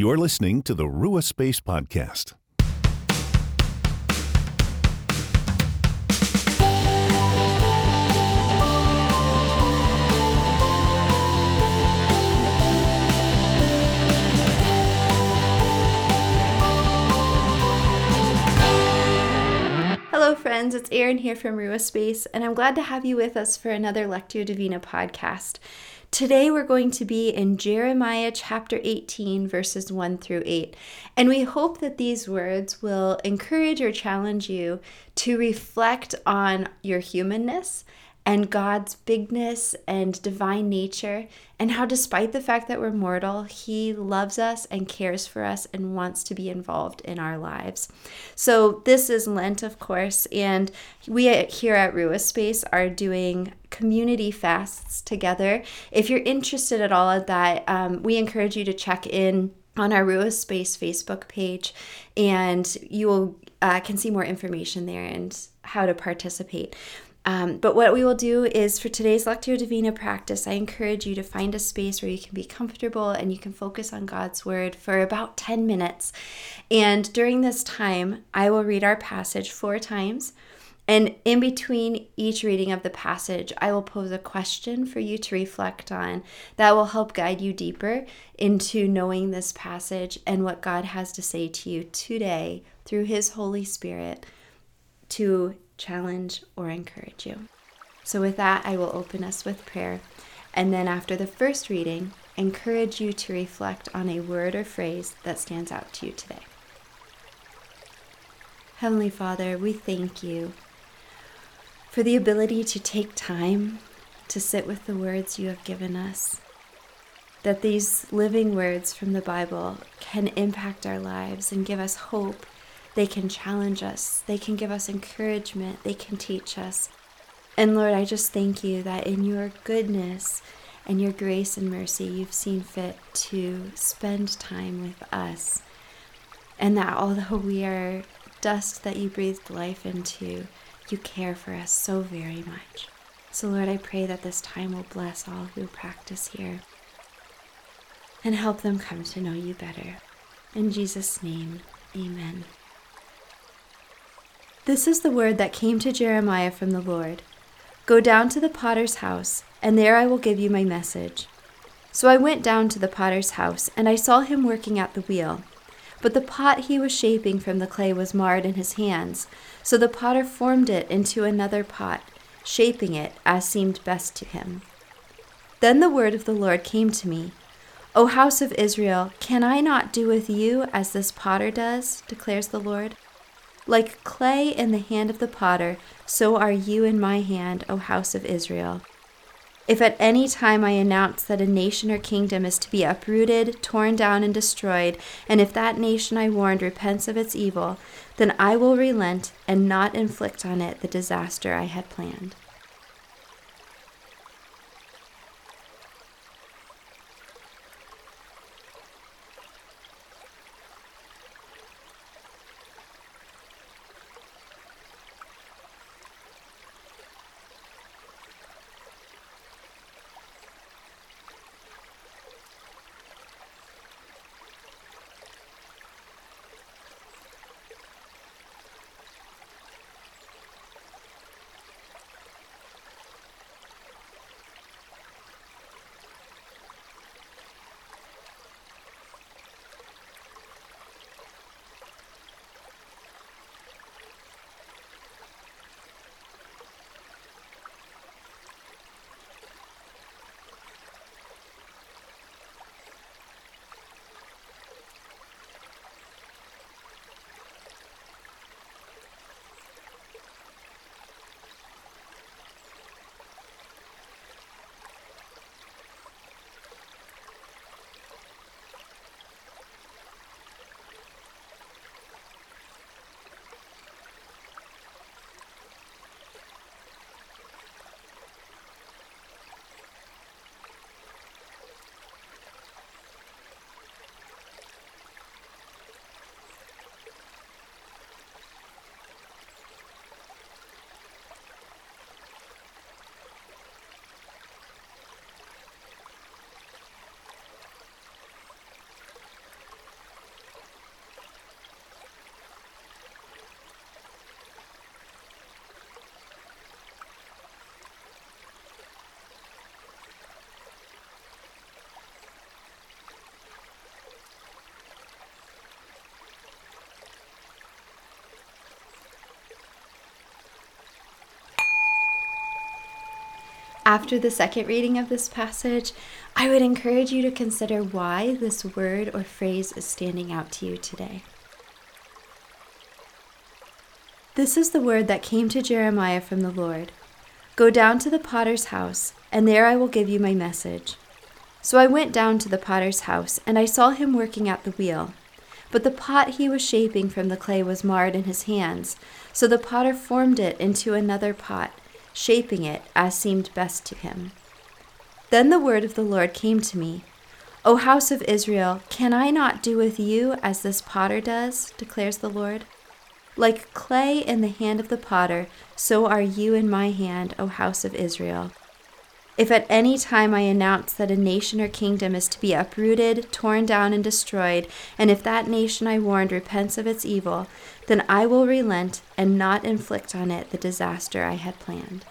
You're listening to the Rua Space Podcast. Hello, friends. It's Erin here from Rua Space, and I'm glad to have you with us for another Lectio Divina podcast. Today we're going to be in Jeremiah chapter 18, verses 1 through 8. And we hope that these words will encourage or challenge you to reflect on your humanness and God's bigness and divine nature, and how, despite the fact that we're mortal, He loves us and cares for us and wants to be involved in our lives. So, this is Lent, of course, and we here at Rua Space are doing community fasts together. If you're interested at all at that, um, we encourage you to check in on our Rua Space Facebook page, and you will uh, can see more information there and how to participate. Um, but what we will do is for today's Lectio Divina practice, I encourage you to find a space where you can be comfortable and you can focus on God's Word for about 10 minutes. And during this time, I will read our passage four times. And in between each reading of the passage, I will pose a question for you to reflect on that will help guide you deeper into knowing this passage and what God has to say to you today through His Holy Spirit to challenge, or encourage you. So, with that, I will open us with prayer. And then, after the first reading, encourage you to reflect on a word or phrase that stands out to you today. Heavenly Father, we thank you for the ability to take time to sit with the words you have given us. That these living words from the Bible can impact our lives and give us hope they can challenge us, they can give us encouragement, they can teach us. And Lord, I just thank you that in your goodness and your grace and mercy, you've seen fit to spend time with us. And that although we are dust that you breathed life into, you care for us so very much. So, Lord, I pray that this time will bless all who practice here and help them come to know you better. In Jesus' name, amen. This is the word that came to Jeremiah from the Lord Go down to the potter's house, and there I will give you my message. So I went down to the potter's house, and I saw him working at the wheel. But the pot he was shaping from the clay was marred in his hands. So the potter formed it into another pot, shaping it as seemed best to him. Then the word of the Lord came to me O house of Israel, can I not do with you as this potter does? declares the Lord. Like clay in the hand of the potter, so are you in my hand, O house of Israel. If at any time I announce that a nation or kingdom is to be uprooted, torn down, and destroyed, and if that nation I warned repents of its evil, then I will relent and not inflict on it the disaster I had planned. After the second reading of this passage, I would encourage you to consider why this word or phrase is standing out to you today. This is the word that came to Jeremiah from the Lord Go down to the potter's house, and there I will give you my message. So I went down to the potter's house, and I saw him working at the wheel. But the pot he was shaping from the clay was marred in his hands, so the potter formed it into another pot, shaping it as seemed best to him. Then the word of the Lord came to me O house of Israel, can I not do with you as this potter does? declares the Lord. Like clay in the hand of the potter, so are you in my hand, O house of Israel. If at any time I announce that a nation or kingdom is to be uprooted, torn down, and destroyed, and if that nation I warned repents of its evil, then I will relent and not inflict on it the disaster I had planned.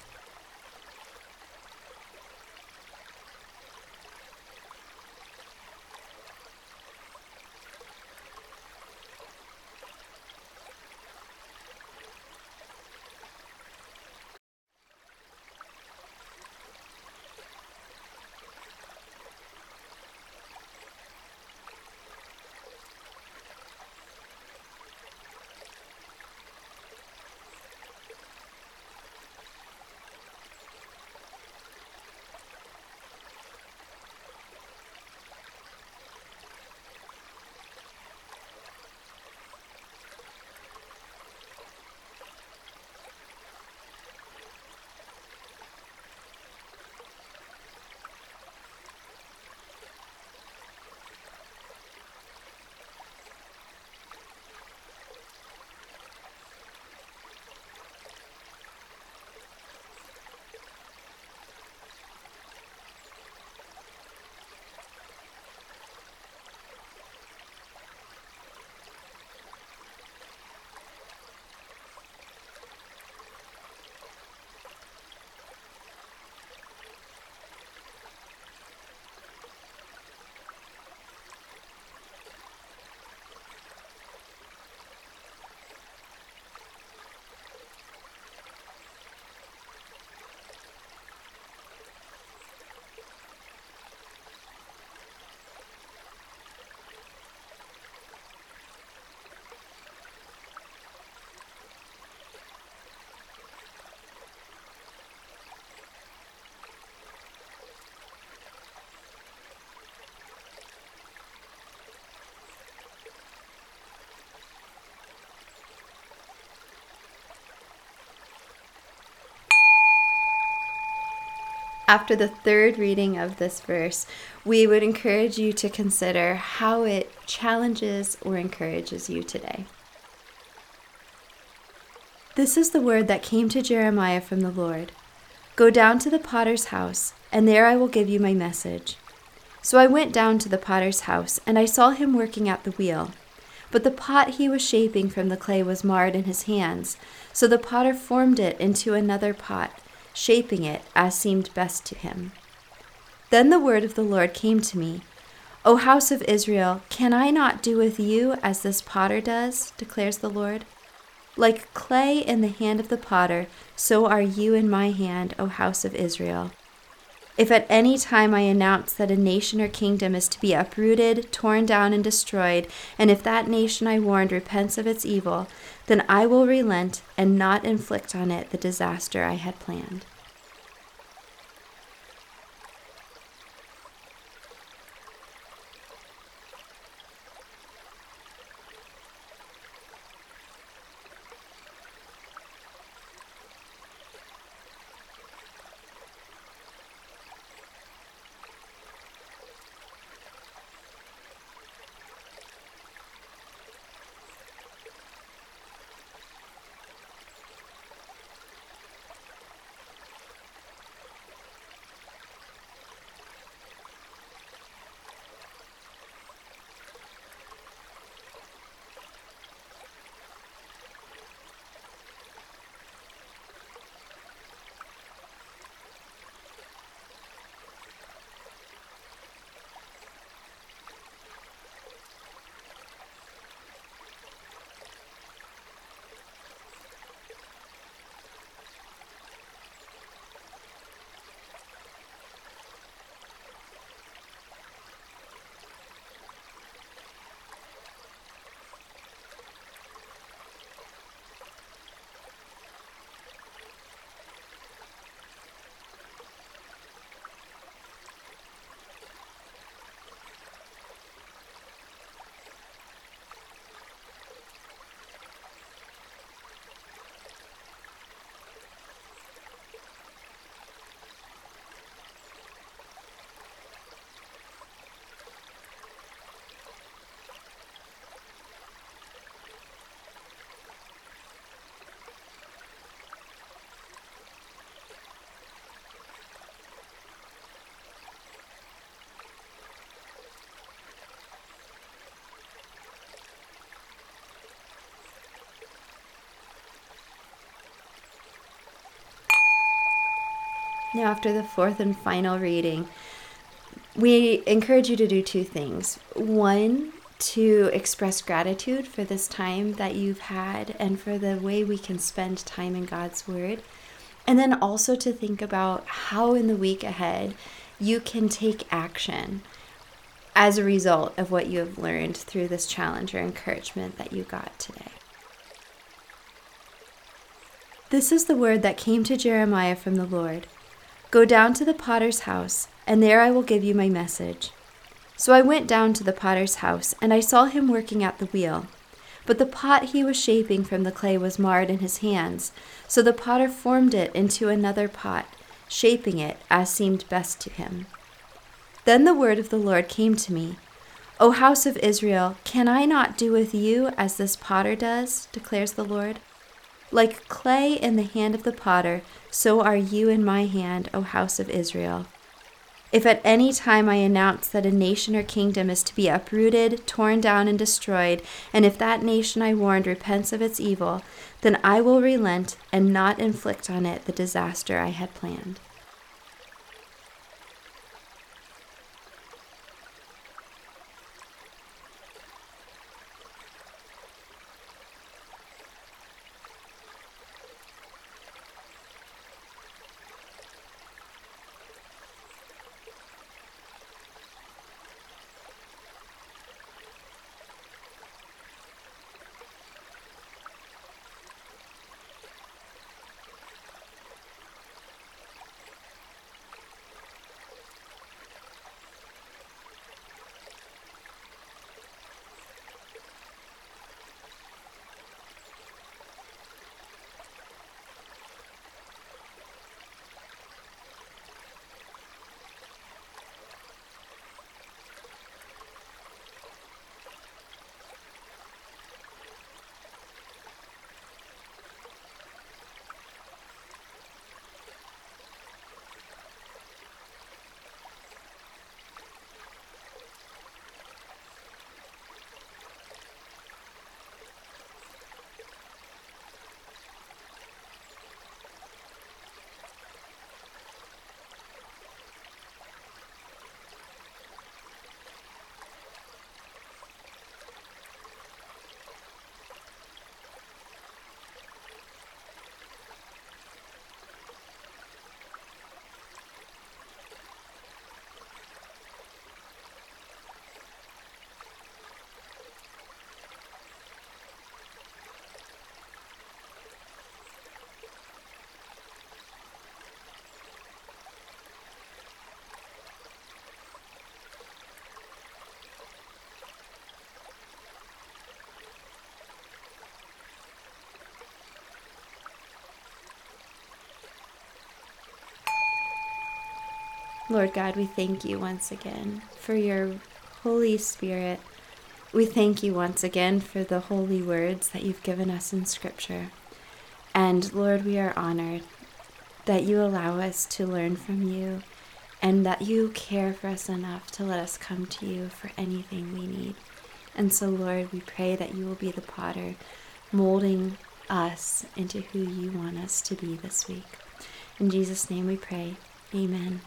After the third reading of this verse, we would encourage you to consider how it challenges or encourages you today. This is the word that came to Jeremiah from the Lord Go down to the potter's house, and there I will give you my message. So I went down to the potter's house, and I saw him working at the wheel. But the pot he was shaping from the clay was marred in his hands, so the potter formed it into another pot shaping it as seemed best to him. Then the word of the Lord came to me O house of Israel, can I not do with you as this potter does? declares the Lord. Like clay in the hand of the potter, so are you in my hand, O house of Israel. If at any time I announce that a nation or kingdom is to be uprooted, torn down, and destroyed, and if that nation I warned repents of its evil, then I will relent and not inflict on it the disaster I had planned. Now, after the fourth and final reading, we encourage you to do two things. One, to express gratitude for this time that you've had and for the way we can spend time in God's Word. And then also to think about how in the week ahead you can take action as a result of what you have learned through this challenge or encouragement that you got today. This is the word that came to Jeremiah from the Lord Go down to the potter's house, and there I will give you my message. So I went down to the potter's house, and I saw him working at the wheel. But the pot he was shaping from the clay was marred in his hands, so the potter formed it into another pot, shaping it as seemed best to him. Then the word of the Lord came to me O house of Israel, can I not do with you as this potter does? declares the Lord. Like clay in the hand of the potter, so are you in my hand, O house of Israel. If at any time I announce that a nation or kingdom is to be uprooted, torn down, and destroyed, and if that nation I warned repents of its evil, then I will relent and not inflict on it the disaster I had planned. Lord God, we thank you once again for your Holy Spirit. We thank you once again for the holy words that you've given us in Scripture. And Lord, we are honored that you allow us to learn from you and that you care for us enough to let us come to you for anything we need. And so, Lord, we pray that you will be the potter, molding us into who you want us to be this week. In Jesus' name we pray. Amen.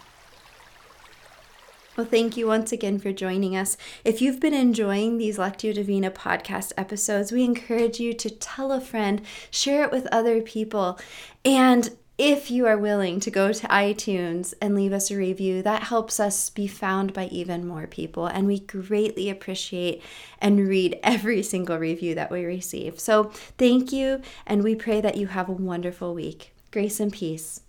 Well, thank you once again for joining us. If you've been enjoying these Lectio Divina podcast episodes, we encourage you to tell a friend, share it with other people, and if you are willing to go to iTunes and leave us a review, that helps us be found by even more people. And we greatly appreciate and read every single review that we receive. So thank you, and we pray that you have a wonderful week. Grace and peace.